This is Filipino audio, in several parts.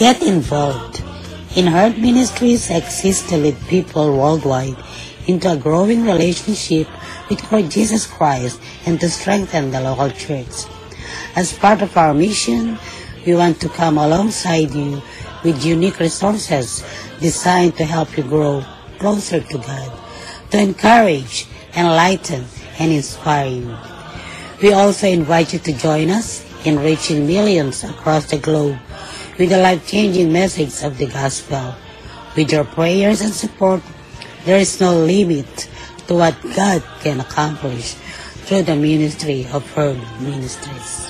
Get involved. In Heart Ministries exists to lead people worldwide into a growing relationship with Lord Jesus Christ and to strengthen the local church. As part of our mission, we want to come alongside you with unique resources designed to help you grow closer to God, to encourage, enlighten, and inspire you. We also invite you to join us in reaching millions across the globe with the life-changing message of the gospel. With your prayers and support, there is no limit to what God can accomplish through the ministry of her ministries.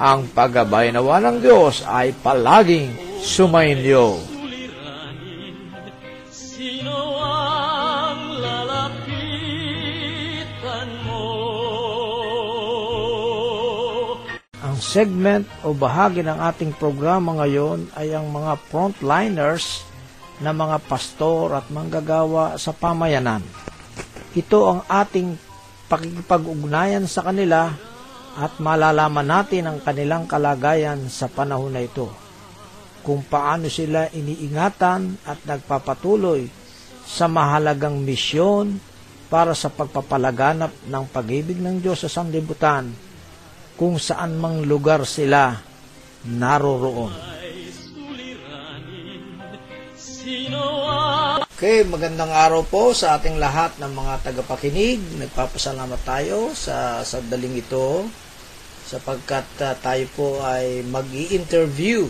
ang paggabay nawa ng Diyos ay palaging sumainyo. Ang segment o bahagi ng ating programa ngayon ay ang mga frontliners na mga pastor at manggagawa sa pamayanan. Ito ang ating pakikipag-ugnayan sa kanila at malalaman natin ang kanilang kalagayan sa panahon na ito. Kung paano sila iniingatan at nagpapatuloy sa mahalagang misyon para sa pagpapalaganap ng pag-ibig ng Diyos sa sanglibutan kung saan mang lugar sila naroroon. Sino Okay, magandang araw po sa ating lahat ng mga tagapakinig. Nagpapasalamat tayo sa sandaling ito sapagkat uh, tayo po ay mag interview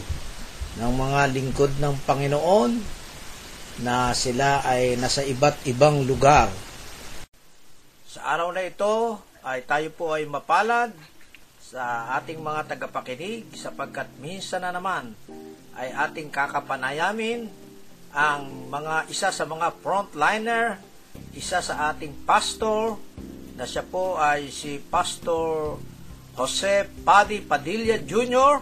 ng mga lingkod ng Panginoon na sila ay nasa iba't ibang lugar. Sa araw na ito ay tayo po ay mapalad sa ating mga tagapakinig sapagkat minsan na naman ay ating kakapanayamin ang mga isa sa mga frontliner, isa sa ating pastor na siya po ay si Pastor Jose Padi Padilla Jr.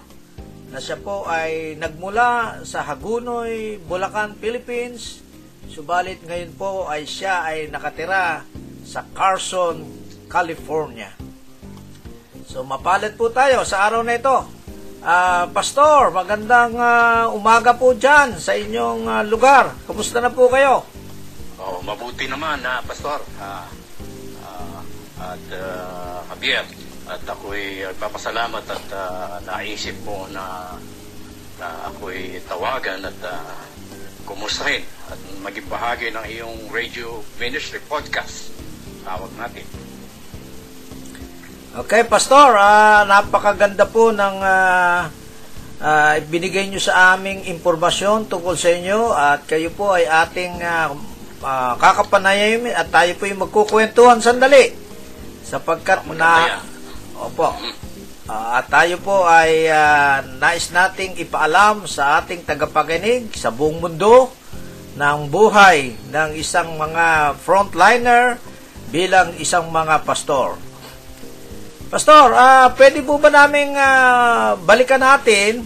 na siya po ay nagmula sa Hagunoy, Bulacan, Philippines. Subalit ngayon po ay siya ay nakatira sa Carson, California. So mapalad po tayo sa araw na ito. Ah, Pastor, magandang ah, umaga po dyan sa inyong ah, lugar. Kumusta na po kayo? Oh, mabuti naman na pastor. Ah, ah, at ah, Javier, at ako'y papasalamat at ah, naisip mo na, na ako'y tawagan at uh, kumustahin at maging bahagi ng iyong radio ministry podcast. Tawag natin. Okay, Pastor, ah, napakaganda po ng ah, ah, binigay nyo sa aming impormasyon tungkol sa inyo at kayo po ay ating uh, kakapanayamin at tayo po yung magkukwentuhan sandali sapagkat na Opo. Ah, at tayo po ay ah, nais nating ipaalam sa ating tagapakinig sa buong mundo ng buhay ng isang mga frontliner bilang isang mga pastor. Pastor, ah pwede po ba naming ah, balikan natin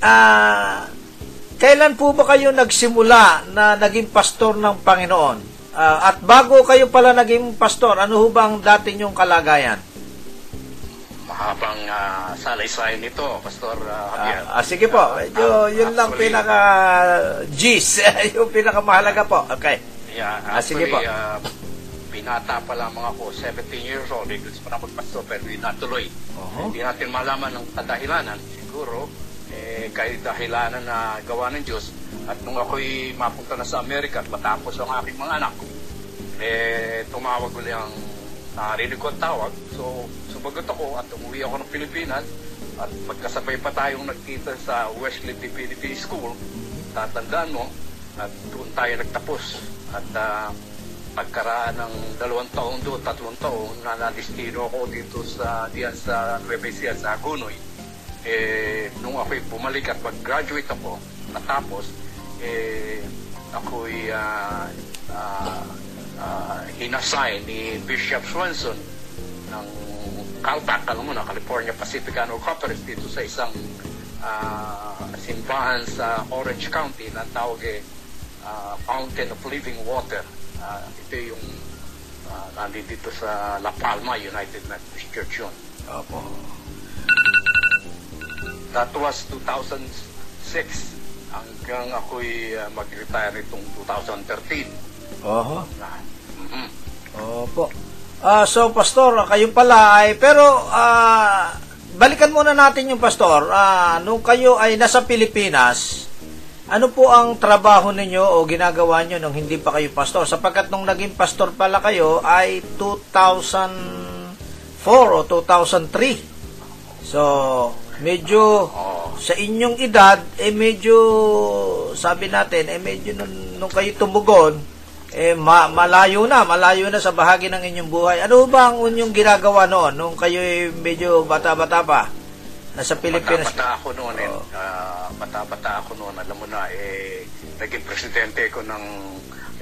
ah, kailan po ba kayo nagsimula na naging pastor ng Panginoon? Ah, at bago kayo pala naging pastor, ano ho bang dati nyong kalagayan? Mahabang ah, salaysay nito, Pastor ah, Javier. Ah, ah, sige po, medyo Ah, yun lang actually, pinaka G's, yung pinaka mahalaga po. Okay. Yeah, Ah, sige actually, po. ah, binata pa lamang ako, 17 years old, eh, gusto pa na magpastor, pero hindi natuloy. Oho. Hindi natin malaman ng kadahilanan. Siguro, eh, kahit dahilanan na gawa ng Diyos, at nung ako'y mapunta na sa Amerika at matapos ang aking mga anak, eh, tumawag uli ang narinig ko ang tawag. So, sumagot ako at umuwi ako ng Pilipinas at magkasabay pa tayong nagkita sa Wesley Divinity School. Tatandaan mo, at doon tayo nagtapos. At ah, pagkaraan ng dalawang taon doon, tatlong taon, na nadistino ako dito sa diyan sa Nueva Ecija, sa Agunoy. Eh, nung ako'y bumalik at mag-graduate ako, natapos, eh, ako'y ah, ah, ah, hinassign ni Bishop Swanson ng Calpac, alam mo na, California Pacific Annual Conference dito sa isang ah, simbahan sa Orange County na tawag eh, ah, Fountain of Living Water. Ah, ito yung uh, nandito sa La Palma, United Methodist Church yun. Opo. That was 2006 hanggang ako'y ah, mag-retire itong 2013. Oho. Na, mhm. Opo. Ah, so pastor, kayo pala ay pero ah balikan muna natin yung pastor. Ah, nung kayo ay nasa Pilipinas, ano po ang trabaho ninyo o ginagawa nyo nung hindi pa kayo pastor? Sapagkat nung naging pastor pala kayo ay 2004 o 2003. So, medyo sa inyong edad, eh medyo, sabi natin, eh medyo nung, nung kayo tumugon, eh ma- malayo na, malayo na sa bahagi ng inyong buhay. Ano ba ang inyong ginagawa noon, nung kayo eh medyo bata-bata pa? Nasa Pilipinas. Bata-bata ako noon, Oo. ah, bata-bata ako noon, alam mo na, eh, naging presidente ko ng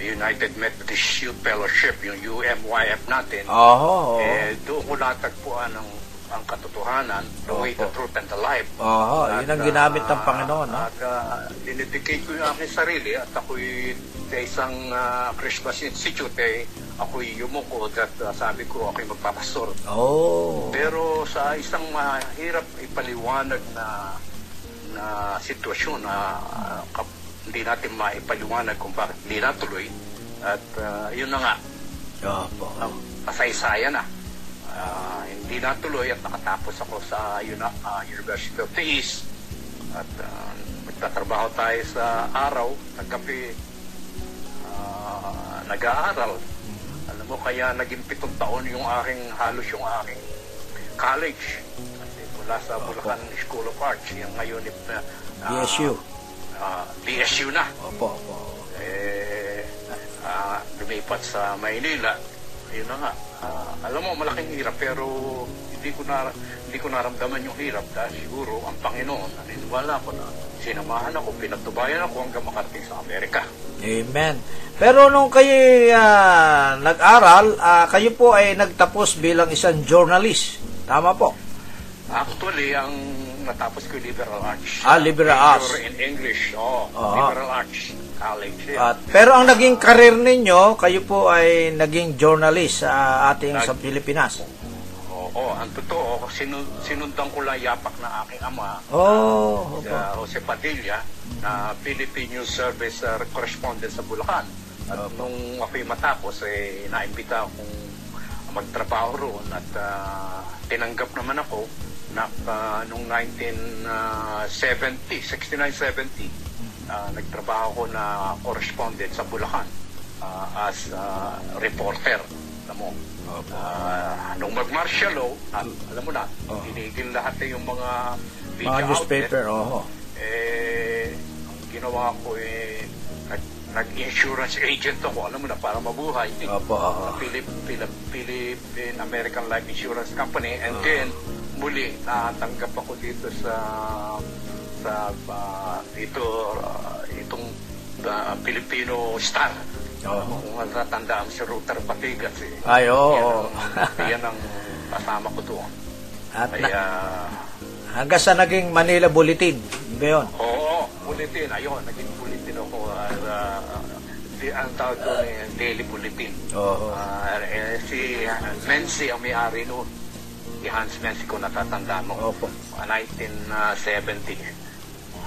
United Methodist Youth Fellowship, yung UMYF natin. Oho. Eh, doon ko natagpuan ang, ang katotohanan, the way, the truth, and the life. Oho, yun ang At, ginamit ng ah, Panginoon. No? At uh, dinedicate ko yung aking sarili at ako'y sa isang ah, Christmas Institute, eh, ako'y yumuko at ah, sabi ko ako'y magpapastor. Oh. Pero sa isang mahirap ipaliwanag na na sitwasyon na ah, kap- hindi natin maipaliwanag kung bakit hindi natuloy at ah, yun na nga Opo. ang kasaysayan na Ah, hindi natuloy at nakatapos ako sa Uni- ah, University of the East at ah, nagtatrabaho tayo sa araw at gabi. Ah, nag-aaral. Alam mo kaya naging pitong taon yung aking halos yung aking college. Kasi mula sa Bulacan School of Arts yung ngayon eh, ah, BSU. ah, BSU na. Opo, opo. eh, ah, lumipat sa Maynila, yun na nga. Ah, alam mo, malaking hirap pero hindi ko na hindi ko naramdaman yung hirap dahil siguro ang Panginoon, naniniwala ko na sinamahan ako, pinagtubayan ako hanggang makarating sa Amerika. Amen. Pero nung kayo ah, nag-aral, ah, kayo po ay nagtapos bilang isang journalist. Tama po. Actually, ang natapos ko liberal arts. Ah, liberal arts. In English, oh, Oo. liberal arts college. yeah. At, pero ang naging karir ninyo, kayo po ay naging journalist sa ating sa Pilipinas. Oo, ang totoo, sinu- sinundan ko lang yapak na aking ama Oh, opo. sa Jose Padilla na Philippine News Service uh, correspondent sa Bulacan. At nung ako'y matapos, eh, naimbita akong magtrabaho roon at ah, tinanggap naman ako na ah, nung 1970, 69-70, ah, nagtrabaho ko na correspondent sa Bulacan ah, as ah, reporter. Alam mo, Ah, nung mag-martial law, ah, alam mo na, Oh. tinigil lahat na yung mga media Mga outlet. newspaper, oho. Eh, ang ginawa ko eh, nag, nag-insurance agent ako, alam mo na, para mabuhay. Opo, oho. Sa Philip, Philip, Philippine American Life Insurance Company. And then, muli, natanggap ako dito sa sa ah, dito itong ah, Filipino Star. Oo. Kung natatandaan si Router Patigas eh. Ay, oo. Yan ang, yan ang kasama ko doon. At na, Kaya, hanggang sa naging Manila Bulletin. Ba yun? oo, bulletin. Ayun, naging bulletin ako. Uh, di, ang tawag doon eh, daily bulletin. Oo. Ah, eh, si Menzi ang may-ari noon. Si Hans Menzi kung natatandaan mo. Opo. Ah, 1970.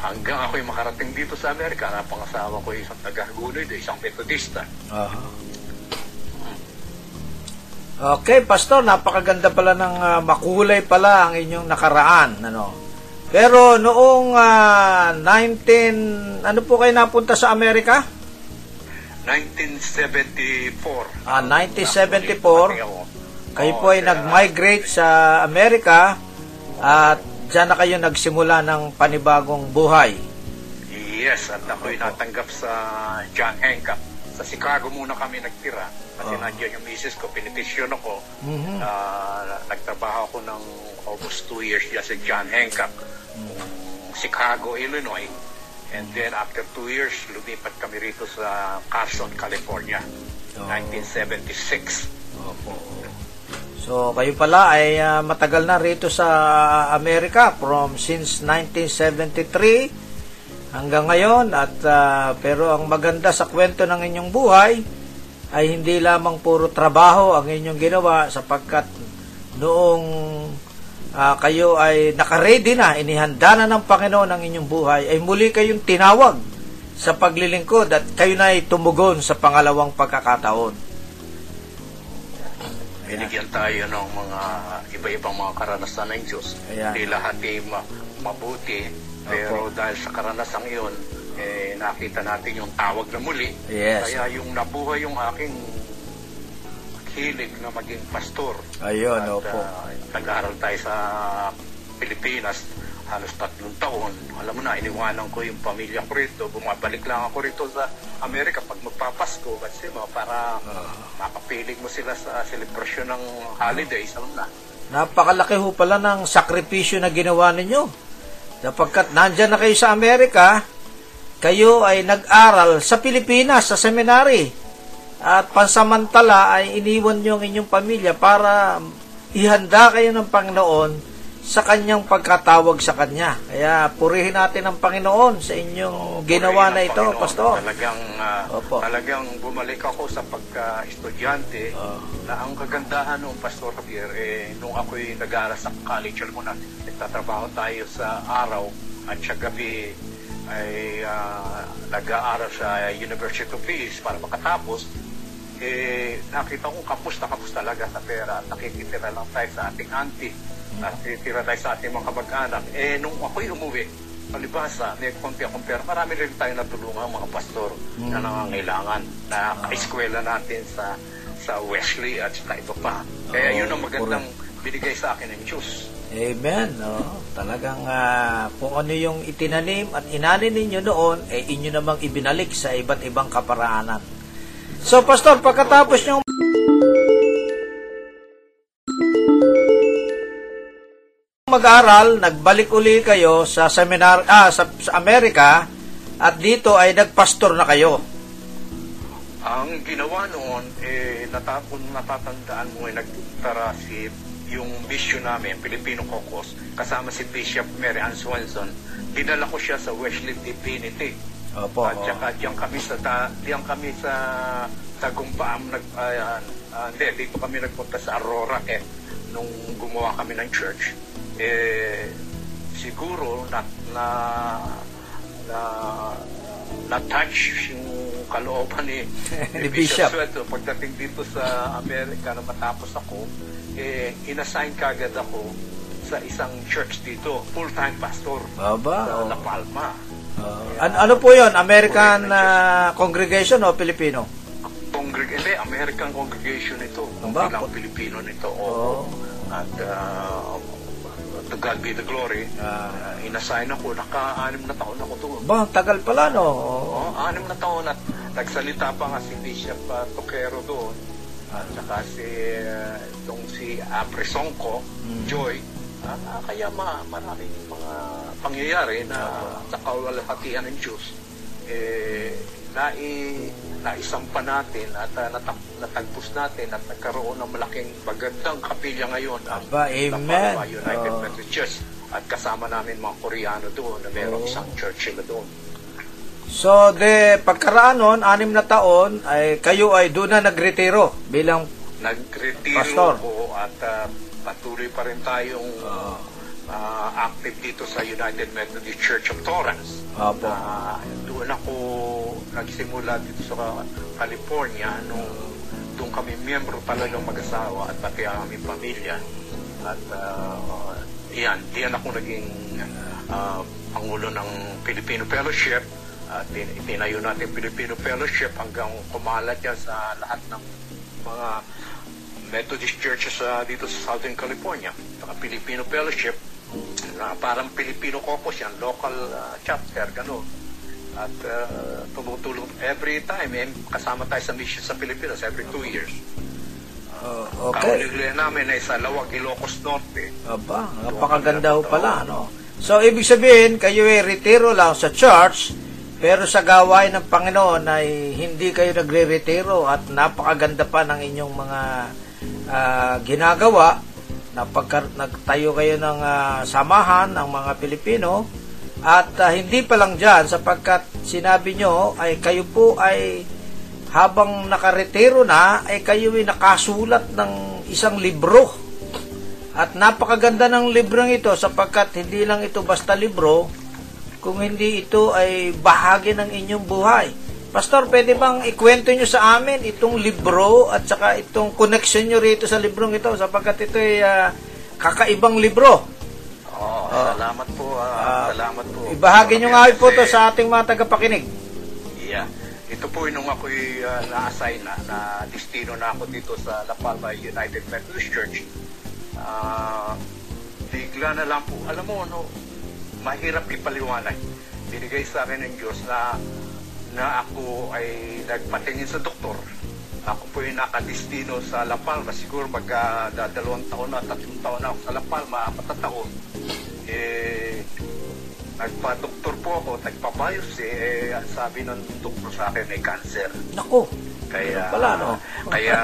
Hanggang ako'y makarating dito sa Amerika, napangasawa ko isang taga-Gunod, isang Metodista. Aha. Okay, Pastor, napakaganda pala ng ah, makulay pala ang inyong nakaraan, ano. Pero noong ah, 19 ano po kayo napunta sa Amerika? 1974. Ah, 1974. Dumating ako. Kayo po ay nag-migrate sa Amerika at diyan na kayo nagsimula ng panibagong buhay. Yes, at ako'y natanggap sa John Hancock. Sa Chicago muna kami nagtira. Kasi Oh. nandiyan yung misis ko, pinitisyon ako. Mhm. Ah, nagtrabaho ako ng almost two years dyan sa John Hancock, Chicago, Illinois. And then after two years, lumipat kami rito sa Carson, California, Oh. 1976. So kayo pala ay ah, matagal na rito sa Amerika from since 1973 hanggang ngayon at ah, pero ang maganda sa kwento ng inyong buhay ay hindi lamang puro trabaho ang inyong ginawa sapagkat noong ah, kayo ay nakaredy na, inihanda na ng Panginoon ang inyong buhay, ay muli kayong tinawag sa paglilingkod at kayo na ay tumugon sa pangalawang pagkakataon. Binigyan tayo ng mga iba-ibang mga karanasan ng Diyos. Ayan. Hindi lahat ay ma- mabuti, pero dahil sa karanasan iyon, eh, nakita natin yung tawag na muli. Yes. Kaya yung nabuhay yung aking hilig na maging pastor. Ayun, At opo. ah, nag-aaral tayo sa Pilipinas halos tatlong taon. Alam mo na, iniwanan ko yung pamilya ko rito. Bumabalik lang ako rito sa Amerika pag magpapasko kasi mo, para makapilig mo sila sa selebrasyon ng holidays. Alam na. Napakalaki ho pala ng sakripisyo na ginawa ninyo. Sapagkat nandyan na kayo sa Amerika, kayo ay nag-aral sa Pilipinas, sa seminary. At pansamantala ay iniwan nyo ang inyong pamilya para ihanda kayo ng Panginoon sa kanyang pagkatawag sa kanya. Kaya purihin natin ang Panginoon sa inyong ginawa Purihin na ito, Panginoon. Pastor. Talagang, Opo. talagang bumalik ako sa pagka-estudyante Oh. na ang kagandahan ng Pastor Javier, eh, nung ako'y nag-aaral sa college, alam mo na, nagtatrabaho tayo sa araw at sa gabi ay ah, nag-aaral sa University of Philippines para makatapos, eh, nakita ko kapos na kapos talaga sa pera. Nakikitira lang tayo sa ating auntie. Nakikitira tayo sa ating mga kamag-anak. Eh, nung ako'y umuwi, palibasa, may pera. Marami rin tayo natulungan mga pastor na nangangailangan na kaeskwela natin sa sa Wesley at sa iba pa. Kaya Oo, yun ang magandang binigay sa akin ng Diyos. Amen. No? Talagang ah, kung ano yung itinanim at inanin ninyo noon, eh inyo namang ibinalik sa iba't ibang kaparaanan. So, Pastor, pagkatapos nyo mag-aral, nagbalik uli kayo sa seminar ah, sa, sa Amerika at dito ay nagpastor na kayo. Ang ginawa noon, eh, natapon, natatandaan mo, eh, nagtara si yung mission namin, Filipino Caucus, kasama si Bishop Mary Ann Swenson. Dinala ko siya sa Wesley Divinity. Opo. At saka diyan kami sa ta, diyan kami sa Tagumpaam nag ah, ah, hindi, dito kami nagpunta sa Aurora eh nung gumawa kami ng church. Eh siguro na na na na touch yung kalooban ni, Ni Bishop. Sueto pagdating dito sa Amerika na matapos ako eh inassign kagad ako sa isang church dito full-time pastor Aba, sa oh. La Palma An- ano po yon American ah, congregation o Filipino? Congreg hindi, American congregation ito. Aba, ilang po- Pilipino nito. Oo. Oo. At uh, to God be the glory. Uh, inassign ako, naka-anim na taon ako doon. Ba, tagal pala, no? Oo, anim na taon at nagsalita pa nga si Bishop uh, Toquero doon. At saka si, uh, itong si Abresonco, Joy. Ah, ah, kaya ma maraming mga pangyayari na sa kawalhatian ng Diyos eh, nai, naisampa natin at uh, natag, natagpos natin at nagkaroon ng malaking magandang kapilya ngayon ang Aba, amen. United Oo. Methodist Church at kasama namin mga Koreano doon na mayroong Oo. isang church sila doon. So, de, pagkaraan nun, anim na taon, ay kayo ay doon na nagretiro bilang Nagretiro Pastor. po at ah, patuloy pa rin tayong ah, active dito sa United Methodist Church of Torrance. Apo. Na doon ako nagsimula dito sa California nung doon kami miyembro talagang mag-asawa at pati ang aming pamilya. At uh, yan, diyan ako naging ah, Pangulo ng Filipino Fellowship at tin- itinayo natin Filipino Fellowship hanggang kumalat yan sa lahat ng mga Methodist churches sa dito sa Southern California. Saka Filipino Fellowship, na parang Filipino caucus yan, local ah, chapter, gano'n. At uh, tumutulong every time, eh, kasama tayo sa mission sa Pilipinas every two years. Oh, okay. Kauligli namin ay sa Lawag, Ilocos Norte. Aba, napakaganda ho pala, no? So, ibig sabihin, kayo ay retiro lang sa church, pero sa gawain ng Panginoon ay hindi kayo nagre-retiro at napakaganda pa ng inyong mga ah, ginagawa. Napagka, nagtayo kayo ng ah, samahan ng mga Pilipino at ah, hindi pa lang dyan sapagkat sinabi nyo ay kayo po ay habang nakaretiro na ay kayo ay nakasulat ng isang libro at napakaganda ng librong ito sapagkat hindi lang ito basta libro, kung hindi ito ay bahagi ng inyong buhay. Pastor, pwede bang ikwento nyo sa amin itong libro at saka itong connection nyo rito sa librong ito sapagkat ito ay ah, kakaibang libro. Oh, salamat po. ah, Ah, salamat po. Ibahagi nyo nga po to Kasi- sa ating mga tagapakinig. Yeah. Ito po yung nung ako'y uh, na-assign na, na destino na ako dito sa La Palma United Methodist Church. Ah, bigla na lang po. Alam mo, no, mahirap ipaliwanag. Binigay sa akin ng Diyos na na ako ay nagpatingin sa doktor. Ako po yung nakadestino sa La Palma. Siguro magka da- dalawang taon na, tatlong taon na ako sa La Palma, apat na taon. Eh, nagpa-doktor po ako, nagpa-biopsy, eh, ang sabi ng doktor sa akin ay cancer. Nako, Kaya, Wala, no? kaya,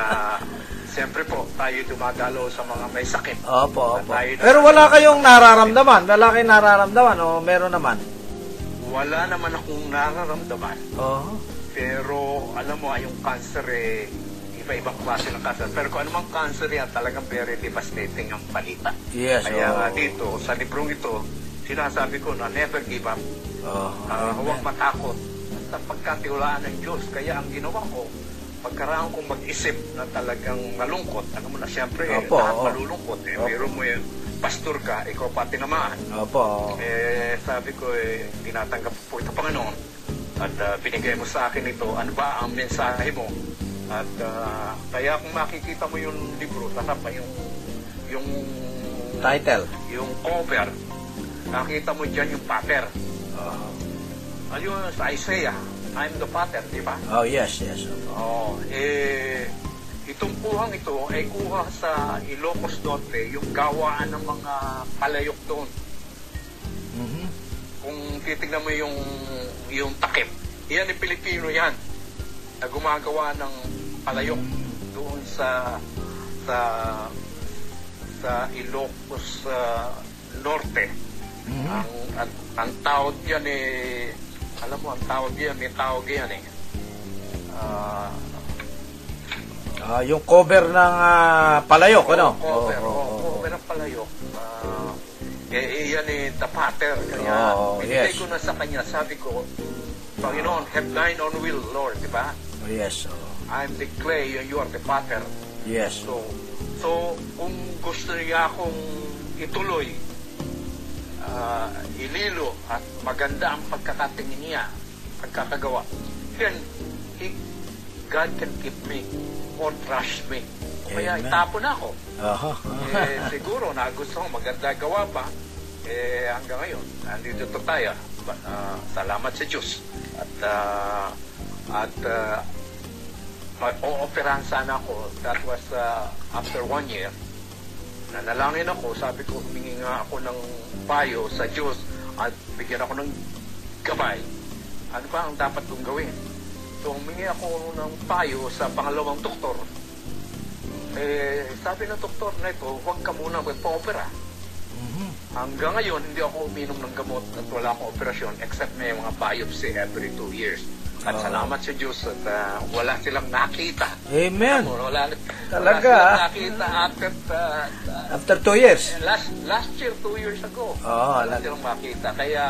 siyempre po, tayo dumadalo sa mga may sakit. opo, opo. Pero wala kayong nararamdaman, wala kayong nararamdaman, o meron naman? Wala naman akong nararamdaman. Oo. Pero, alam mo, yung cancer eh, iba-ibang klase ng cancer. Pero kung anumang cancer yan, talagang very devastating ang balita. Yes, Kaya nga dito, sa librong ito, sinasabi ko na never give up. Oo. Ah, huwag matakot. At pagkatiwalaan ng Diyos. Kaya ang ginawa ko, pagkaraan kong mag-isip na talagang malungkot, alam mo na siyempre, eh, Opo, lahat oo. malulungkot. Eh, Opo. meron mo yung pastor ka, ikaw pa tinamaan. Opo. Eh, sabi ko, eh, tinatanggap po ito, Panginoon. At ah, binigay mo sa akin ito, ano ba ang mensahe mo? At ah, kaya kung makikita mo yung libro, saka pa yung, yung, Title. yung cover, nakita mo dyan yung pattern. Oo. Ayun, sa Isaiah, I'm the pattern, di ba? Oh, yes, yes. Oh, eh, itong kuhang ito ay kuha sa Ilocos Norte, yung gawaan ng mga palayok doon. Mhm. Kung titignan mo yung, yung takip, yan ay Pilipino yan, na gumagawa ng palayok doon sa sa sa Ilocos ah, Norte. Mhm. Ang, ang, ang tawag yan eh, alam mo, ang tawag yan, may tawag yan eh. Ah, Ah, yung cover ng ah, palayok, ano? cover, Oo, oh, oo, oo. cover ng palayok. Ah, eh, eh, yan eh, the pattern. Kaya, Oo, binigay yes. ko na sa kanya, sabi ko, Panginoon, have thine own will, Lord, di ba? Oh, yes, oo. I'm the clay and you are the pattern. yes. So, so kung gusto niya akong ituloy, ah, ililo at maganda ang pagkakatingin niya, pagkakagawa, then he, God can keep me or trust me. Kaya Amen. itapon ako. Aha. Eh, siguro nagustuhan, maganda gawa pa. Eh, hanggang ngayon, nandito to tayo. Ah, salamat sa Diyos. At, ah, at, uh, mag-ooperahan sana ako. That was ah, after one year. Nanalangin ako, sabi ko, humingi nga ako ng payo sa Diyos at bigyan ako ng gabay. Ano ba ang dapat kong gawin? So, humingi ako ng payo sa pangalawang doktor. Eh, sabi ng doktor na ito, huwag ka muna magpa-opera. Mhm. hanggang ngayon, hindi ako uminom ng gamot at wala akong operasyon except may mga biopsy every two years. At Oo. salamat sa Diyos at ah, wala silang nakita. Amen. Wala, Talaga, wala ah. silang nakita after ah, ah, After two years. last last year, two years ago. Oo, wala alam. silang makita. Kaya,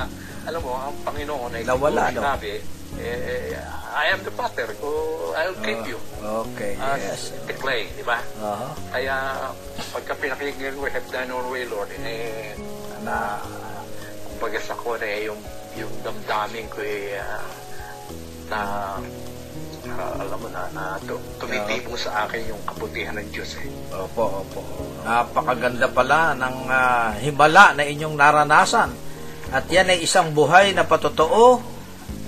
alam mo, ang Panginoon ay Nawala, no? sinabi, eh, I am the potter, ko I'll keep you. Okay, As yes. the clay, di ba? Oo. Kaya, pagka pinakinggan ko, have done your way, Lord, eh, na, kumbaga sa ko na eh, yung, yung damdamin ko eh, ah, na, ah, alam mo na, na tu- tumitibong sa akin yung kabutihan ng Diyos eh. Opo, opo. Napakaganda pala ng ah, himala na inyong naranasan. At yan ay isang buhay na patotoo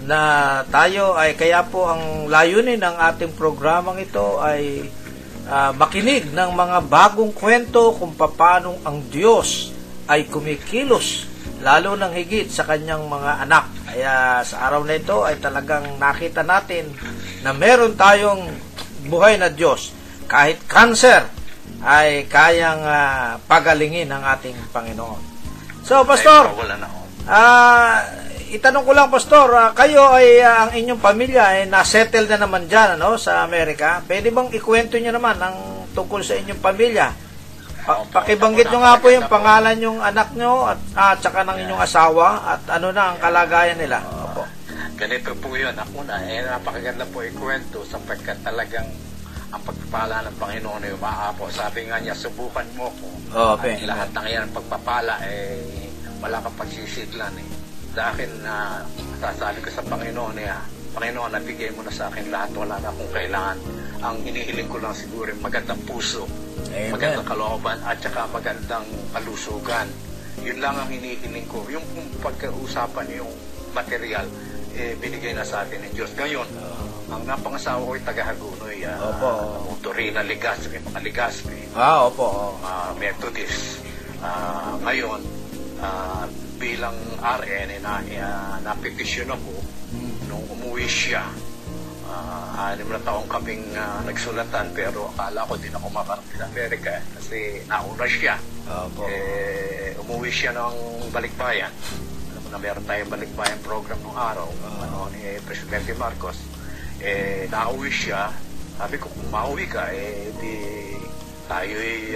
na tayo ay kaya po ang layunin ng ating programang ito ay ah, makinig ng mga bagong kwento kung paano ang Diyos ay kumikilos lalo ng higit sa kanyang mga anak. Kaya sa araw na ito ay talagang nakita natin na meron tayong buhay na Diyos. Kahit cancer ay kayang ah, pagalingin ng ating Panginoon. So, Pastor, Ay, wala na ako. Ah, itanong ko lang pastor, ah, kayo ay ah, ang inyong pamilya ay na-settle na naman diyan ano sa Amerika. Pwede bang ikwento niyo naman ang tungkol sa inyong pamilya? Pa- pakibanggit nyo nga po yung pangalan yung anak nyo at ah, tsaka ng inyong asawa at ano na ang kalagayan nila. Opo. Ganito po yun. Ako na, eh, napakaganda po ikwento sapagkat talagang ang pagpapala ng Panginoon ay umaapo. Sabi nga niya, subukan mo ko. Oh, At lahat ng yan, pagpapala, eh, wala kang pagsisidlan eh. Dahil na, sasabi ko sa Panginoon eh, ah, Panginoon, nabigay mo na sa akin lahat, wala na akong kailangan. Ang hinihiling ko lang siguro, magandang puso, Amen. magandang kalooban, at saka magandang kalusugan. Yun lang ang hinihiling ko. Yung pagkausapan yung material, eh, binigay na sa atin ng Diyos. Ngayon, ang napangasawa ko ay taga-Hagunoy, uh, Opo. Torina Ligaspi, mga Ligaspi, Ah, opo. mga Methodist. Ah, ngayon, ah, bilang RN, eh, na, uh, napetisyon ako nung umuwi siya. Ah, anim na taong kaming ah, nagsulatan pero akala ko din ako makarating sa Amerika kasi nauna siya. Opo. Eh, umuwi siya ng balikbayan. Alam mo na meron tayong balikbayan program nung araw, ano, ni Presidente Marcos. Eh, nauwi siya. Sabi ko, kung mauwi ka, eh, di tayo ay,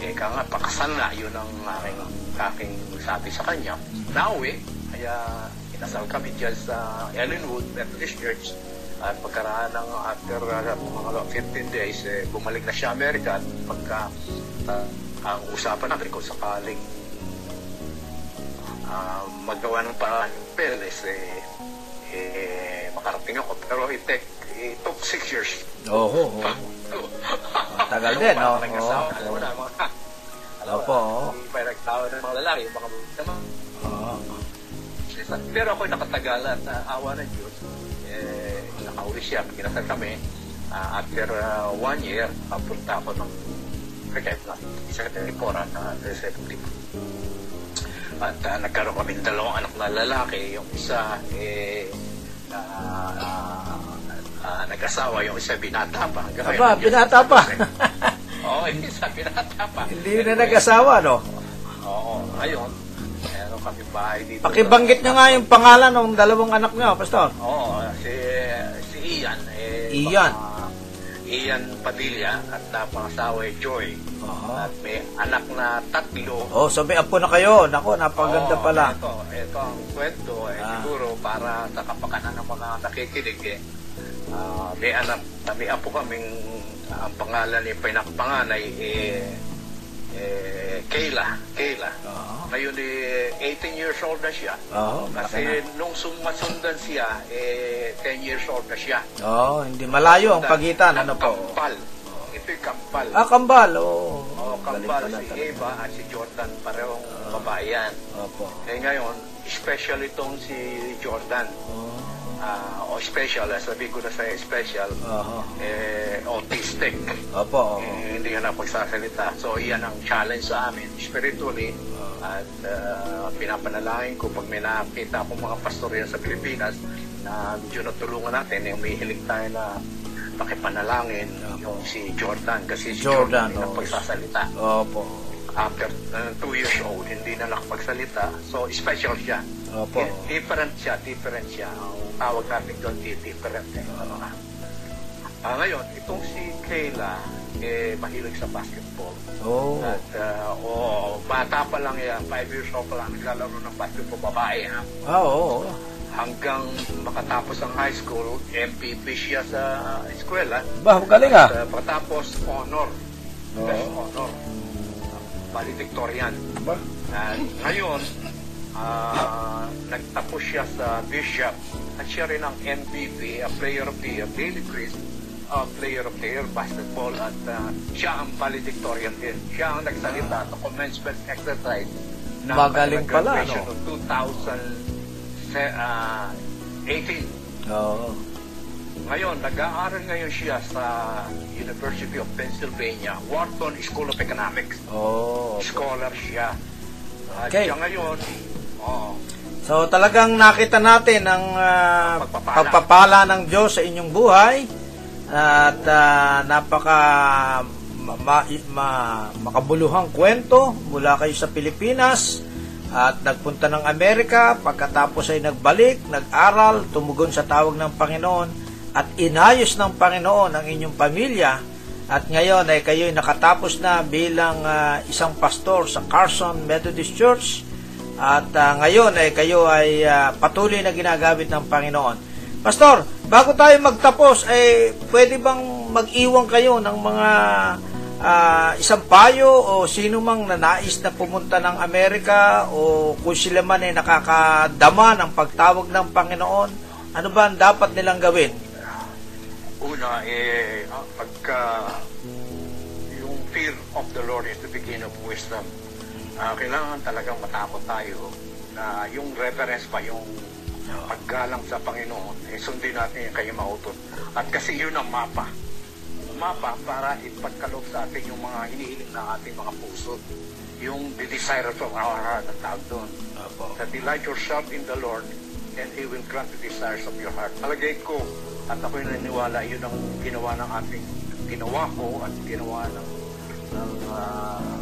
ah, eh, ka nga, pakasal na. Yun ang aking, aking sabi sa kanya. Nauwi, kaya inasal kami dyan sa Ellenwood Methodist Church. At pagkaraan ng after uh, mga 15 days, eh, bumalik na siya Amerika at pagka uh, ang usapan natin kung sakaling uh, magawa ng paraan yung peles, eh, eh, makarating ako. Pero it, take, it took six years. Oho. oh. Tagal din, no? Oo. alam mo na, mga, alam Opo, oo. hindi pa nagtawa ng mga lalaki, yung mga naman. Oo. Pero ako nakatagalan na awa ng Diyos. Eh, nakauwi siya, kinasal kami. Ah, after ah, one year, papunta ako ng Cricket na sa Telipora na Receptive. At ah, nagkaroon kami ng dalawang anak na lalaki. Yung isa, eh, ah, ah, ah, nag-asawa. Yung isa, binata pa. Hanggang Aba, binata pa. Oo, yung isa, binata pa. Hindi na nag-asawa, no? Oo, ngayon, meron kami bahay dito. Pakibanggit nyo nga yung pangalan ng dalawang anak nyo, Pastor. Oo, si, si Ian. Eh, Ian. baka- Ian Padilla at napangasawa ay Joy. Oo. At may anak na tatlo. Oh, so may apo na kayo. Nako, napaganda Oo, pala. Ito, ito ang kwento. Eh, Ah. Siguro para sa kapakanan ng mga nakikinig eh. Ah, may anak, may apo kaming ang pangalan ni pinakapanganay eh, eh Kayla. Kayla. Oo. Ngayon eh, 18 years old na siya. Malaki Kasi na. nung sumasundan siya, eh, 10 years old na siya. Oo, hindi malayo ang pagitan. Ano po? Kampal. Ito'y kampal. Ah, kambal. Oo. Galing kampal. pala Si talaga. Eva at si Jordan, parehong babae yan. Opo. Eh ngayon, special itong si Jordan. Oo. Ah, o special, ah, sabi ko na sa special, Oo. eh, autistic. Opo. oo. Eh, hindi ka na pagsasalita. So, iyan ang challenge sa amin, spiritually. At ah, pinapanalangin ko pag may nakita akong mga pastor yan sa Pilipinas na medyo natulungan natin, eh, umihiling tayo na pakipanalangin yung si Jordan kasi si Jordan, Jordan, oo. pagsasalita. Opo. After uh, two years old, hindi na nakapagsalita. So, special siya. Opo. Di- Different siya, different siya. Ang tawag natin doon, di- different. Eh. Ah, ngayon, itong si Kayla, eh, mahilig sa basketball. Oh. At, uh, oh, bata pa lang yan, 5 years old pa lang, naglalaro ng basketball babae. Ha? Ah, oo. Hanggang makatapos ang high school, MVP siya sa eskwela. Ba, magaling ah. At, uh, pagkatapos, honor. Oo. Best honor. Valedictorian. Ba? At ngayon, ah, nagtapos siya sa Bishop at siya rin ang MVP, a Player of the Year, Daily Quiz, a Player of the Year Basketball at ah, siya ang valedictorian din. Siya ang nagsalita sa commencement exercise ng Magaling pala, no? of 2018. Oo. Ngayon, nag-aaral ngayon siya sa University of Pennsylvania, Wharton School of Economics. Oo. Scholar siya. At Okay. siya ngayon, oh, So talagang nakita natin ang ah, Pagpapala. pagpapala ng Diyos sa inyong buhay at ah, napaka ma, ma- ma- makabuluhang kwento mula kayo sa Pilipinas at nagpunta ng Amerika pagkatapos ay nagbalik, nag-aral, tumugon sa tawag ng Panginoon at inayos ng Panginoon ang inyong pamilya at ngayon ay kayo nakatapos na bilang ah, isang pastor sa Carson Methodist Church at ah, ngayon ay kayo ay ah, patuloy na ginagamit ng Panginoon. Pastor, bago tayo magtapos, ay pwede bang mag-iwan kayo ng mga ah, isang payo o sino mang nanais na pumunta ng Amerika o kung sila man ay nakakadama ng pagtawag ng Panginoon, ano ba ang dapat nilang gawin? Una, eh, pagka yung fear of the Lord is the beginning of wisdom. Ah, kailangan talagang matakot tayo na yung reverence pa, yung paggalang sa Panginoon, eh, sundin natin yung kayo mautot. At kasi yun ang mapa. Mapa para ipagkaloob sa atin yung mga hinihiling ng ating mga puso. Yung the desires of our heart, ang tawag doon. Sa delight yourself in the Lord and He will grant the desires of your heart. Palagay ko, at ako'y naniniwala, yun ang ginawa ng ating, ginawa ko at ginawa ng, ng, ah,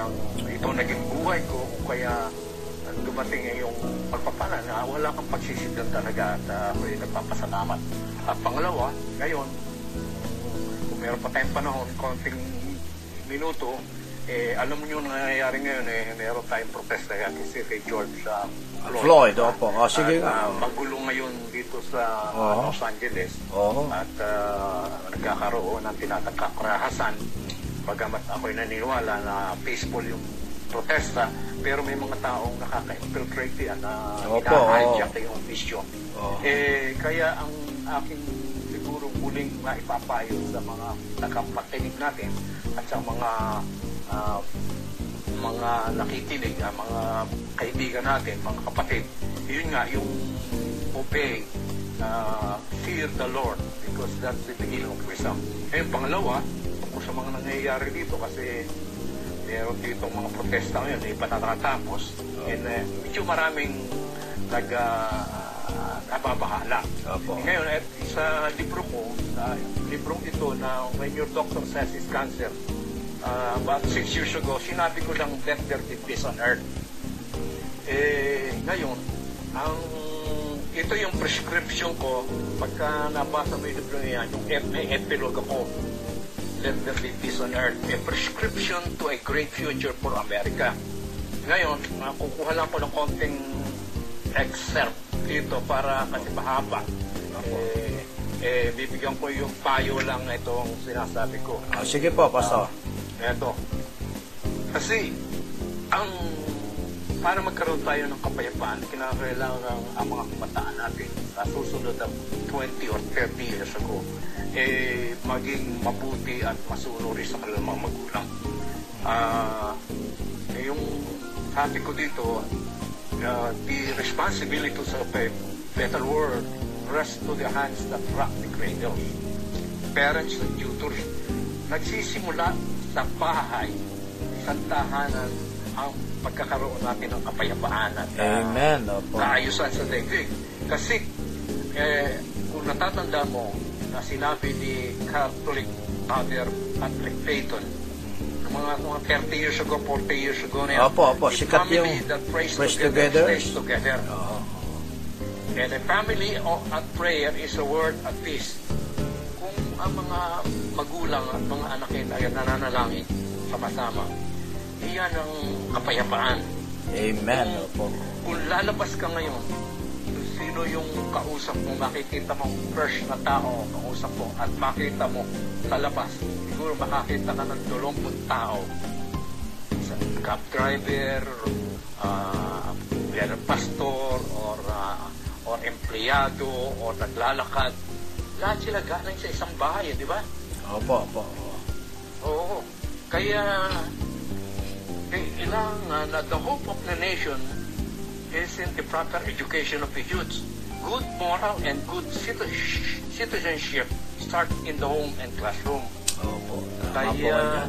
ng ito naging buhay ko, kaya ah, dumating yung pagpapala na wala kang pagsisidan talaga at ah, ako'y nagpapasalamat. At pangalawa, ngayon, kung meron pa tayong panahon, konting minuto, eh, alam niyo na nangyayari ngayon, eh, meron tayong protesta yan kasi kay George sa Floyd, opo. O, sige At, ah, magulo ngayon dito sa Oo. Los Angeles Oo. at ah, nagkakaroon ng tinatagka karahasan. Bagamat ako'y naniniwala na peaceful yung protesta, pero may mga taong nakaka-infiltrate yan na Opo, hinahijack yung issue. Oo. Eh, kaya ang aking siguro muling maipapayo sa mga nakapakinig natin at sa mga ah, mga nakikinig, ah, mga kaibigan natin, mga kapatid, yun nga, yung obey, uh, fear the Lord, because that's the beginning of wisdom. Eh, pangalawa, tungkol sa mga nangyayari dito, kasi meron dito mga protesta ngayon, eh, pa natatapos, and eh, medyo maraming nag, uh, nababahala. Opo. Ngayon, sa libro ko, sa librong ito na When Your Doctor Says It's Cancer, uh, about six years ago, sinabi ko lang let there be peace on earth. Eh, ngayon, ang ito yung prescription ko pagka nabasa mo yung libro niya, yung may epilogue ako, Let there be peace on earth, a prescription to a great future for America. Ngayon, uh, kukuha lang ko ng konting excerpt dito para kasi mahaba. Eh, eh, bibigyan ko yung payo lang itong sinasabi ko. O, sige po, Pastor. Eto. Kasi, ang para magkaroon tayo ng kapayapaan, kinakailangan ang mga kabataan natin sa susunod na 20 or 30 years ago, eh, maging mabuti at masunuri sa kanilang mga magulang. Ah, eh, yung sabi ko dito, uh, the responsibilities of a better world rest to the hands that rock the cradle. Parents and tutors, nagsisimula sa bahay, sa tahanan, ang pagkakaroon natin ng kapayapaan at uh, Amen. Opo. kaayusan sa daigdig. Kasi, eh, kung natatanda mo na sinabi ni Catholic Father Patrick noong mga, mga 30 years ago, 40 years ago na yan. Opo, opo, sikat family yung that prays prays together, together. together. Oo. And a family o- at prayer is a word at peace. Kung ang mga magulang at mga anak nila ay nananalangin sama-sama, iyan ang kapayapaan. Amen. Opo. Kung lalabas ka ngayon, sino yung kausap mo, makikita mo first na tao, kausap mo, at makita mo sa labas, siguro makakita ka ng 20 tao. Sa cab driver, uh, pastor, or ah, or empleyado, or naglalakad. Lahat sila galing sa isang bahay, di ba? Opo, opo. Oo. Kaya, kailangan na the hope of the nation is in the proper education of the youth. Good moral and good citi- citizenship start in the home and classroom. Opo. Tama po Kaya, kayo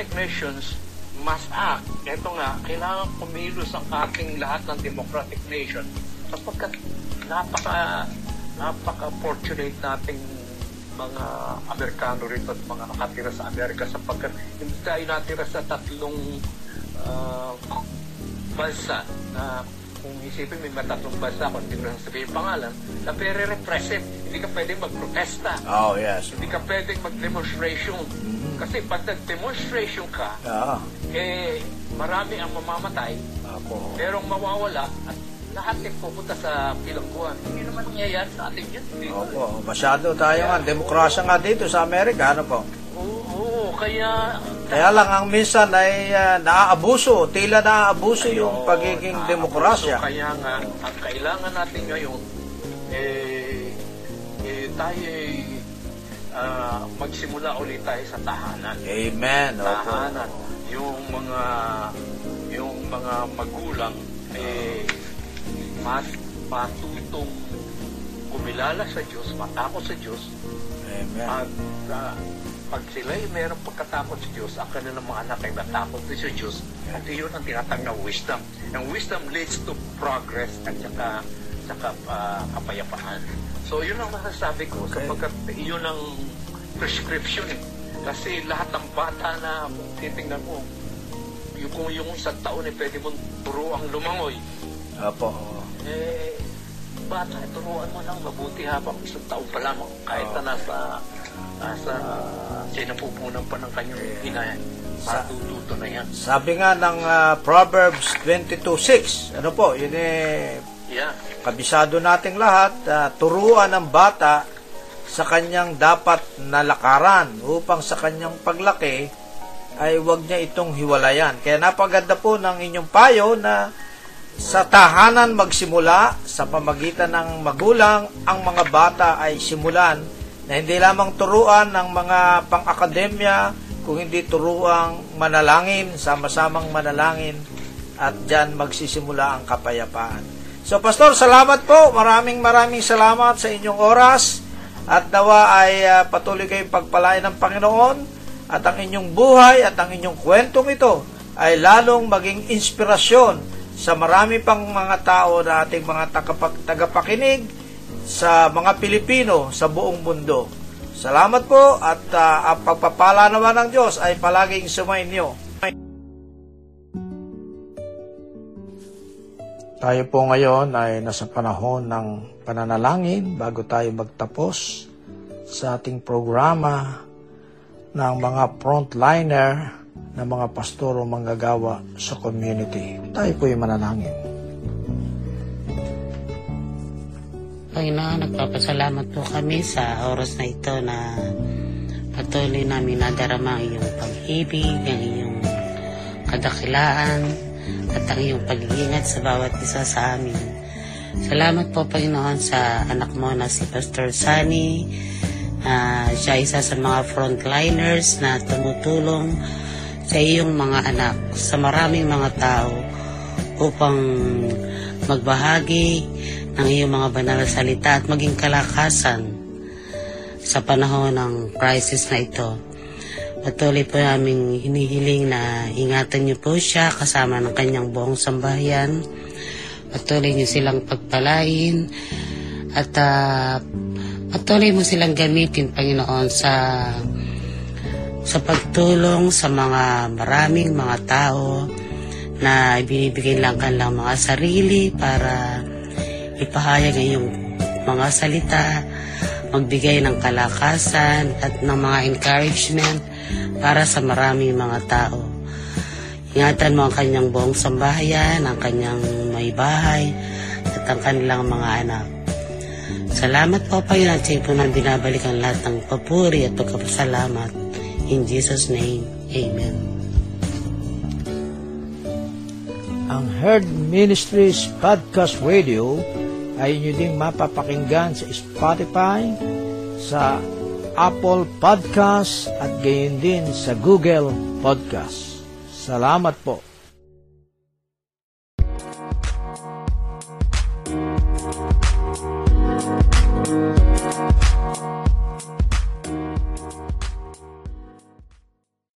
Democratic nations must act. Ito nga, kailangan kumilos ang ating lahat ng democratic nation sapagkat napaka napaka-fortunate nating mga Amerikano rito at mga nakatira sa Amerika sapagkat hindi tayo natira sa tatlong ah, bansa na kung isipin may matatlong bansa kung hindi mo lang sabihin pangalan na very repressive. Hindi ka pwedeng magprotesta. Oh, yes. Hindi ka pwedeng mag-demonstration. Kasi pag nag-demonstration ka, Ah, eh, marami ang mamamatay, ako. merong mawawala, at lahat ay pupunta sa bilangguan. Hindi naman nangyayari sa atin yun. Di ba? Opo, masyado tayo nga. Demokrasya nga dito sa Amerika, ano po? Oo, oo, kaya... Kaya lang ang minsan ay ah, naaabuso, tila naaabuso yung pagiging ah, demokrasya. Kaya nga, ang kailangan natin ngayon, eh, eh tayo ay ah, magsimula ulit tayo sa tahanan. Amen. Opo. tahanan. Yung mga yung mga magulang eh mas matutong kumilala sa Diyos, matakot sa Diyos Amen. at ah, pag sila ay mayroong pagkatakot sa Diyos, ang kanilang mga anak ay matakot din sa Diyos at iyon ang tinatawag na wisdom. And wisdom leads to progress at saka, saka ah, kapayapaan. So yun ang masasabi ko Okay. sapagkat iyon ang prescription eh. Kasi lahat ng bata na kung titingnan mo, yung, kung yung isang taon eh pwede mong turuang lumangoy, Opo. eh, bata, turuan mo lang mabuti habang isang taon pa lamang kahit na nasa Asa sinapupunan pa ng kanyang ina. sa- Matututo na yan. Sabi nga ng ah, Proverbs 22.6, ano po, yun eh, Yeah. Kabisado nating lahat, ah, turuan ng bata sa kanyang dapat na lakaran upang sa kanyang paglaki ay wag niya itong hiwalayan. Kaya napaganda po ng inyong payo na sa tahanan magsimula sa pamagitan ng magulang ang mga bata ay simulan na hindi lamang turuan ng mga pang-akademya kung hindi turuang manalangin, sama-samang manalangin at dyan magsisimula ang kapayapaan. So Pastor, salamat po. Maraming maraming salamat sa inyong oras at nawa ay ah, patuloy kayong pagpalain ng Panginoon at ang inyong buhay at ang inyong kwentong ito ay lalong maging inspirasyon sa marami pang mga tao na ating mga tagapak- tagapakinig sa mga Pilipino sa buong mundo. Salamat po at ah, ang pagpapala naman ng Diyos ay palaging sumainyo. Tayo po ngayon ay nasa panahon ng pananalangin bago tayo magtapos sa ating programa ng mga frontliner ng mga pastor o manggagawa sa community. Tayo po yung manalangin. Panginoon, nagpapasalamat po kami sa oras na ito na patuloy namin nadarama ang iyong pag-ibig, ang iyong kadakilaan, at ang iyong pag-iingat sa bawat isa sa amin. Salamat po, Panginoon, sa anak mo na si Pastor Sunny. Ah, siya isa sa mga frontliners na tumutulong sa iyong mga anak, sa maraming mga tao upang magbahagi ng iyong mga banal na salita at maging kalakasan sa panahon ng crisis na ito. Patuloy po namin hinihiling na ingatan niyo po siya kasama ng kanyang buong sambahayan. Patuloy niyo silang pagpalain at ah, patuloy mo silang gamitin, Panginoon, sa sa pagtulong sa mga maraming mga tao na ibinibigay lang kanilang mga sarili para ipahayag ang iyong mga salita, magbigay ng kalakasan at ng mga encouragement para sa maraming mga tao. Ingatan mo ang kanyang buong sambahayan, ang kanyang may bahay, at ang kanilang mga anak. Salamat po, Panginoon, at sa iyo po nang binabalik ang lahat ng papuri at pagkapasalamat. In Jesus' name, Amen. Ang Herd Ministries Podcast Radio ay inyo ding mapapakinggan sa Spotify, sa Apple Podcast at gayon din sa Google Podcast. Salamat po.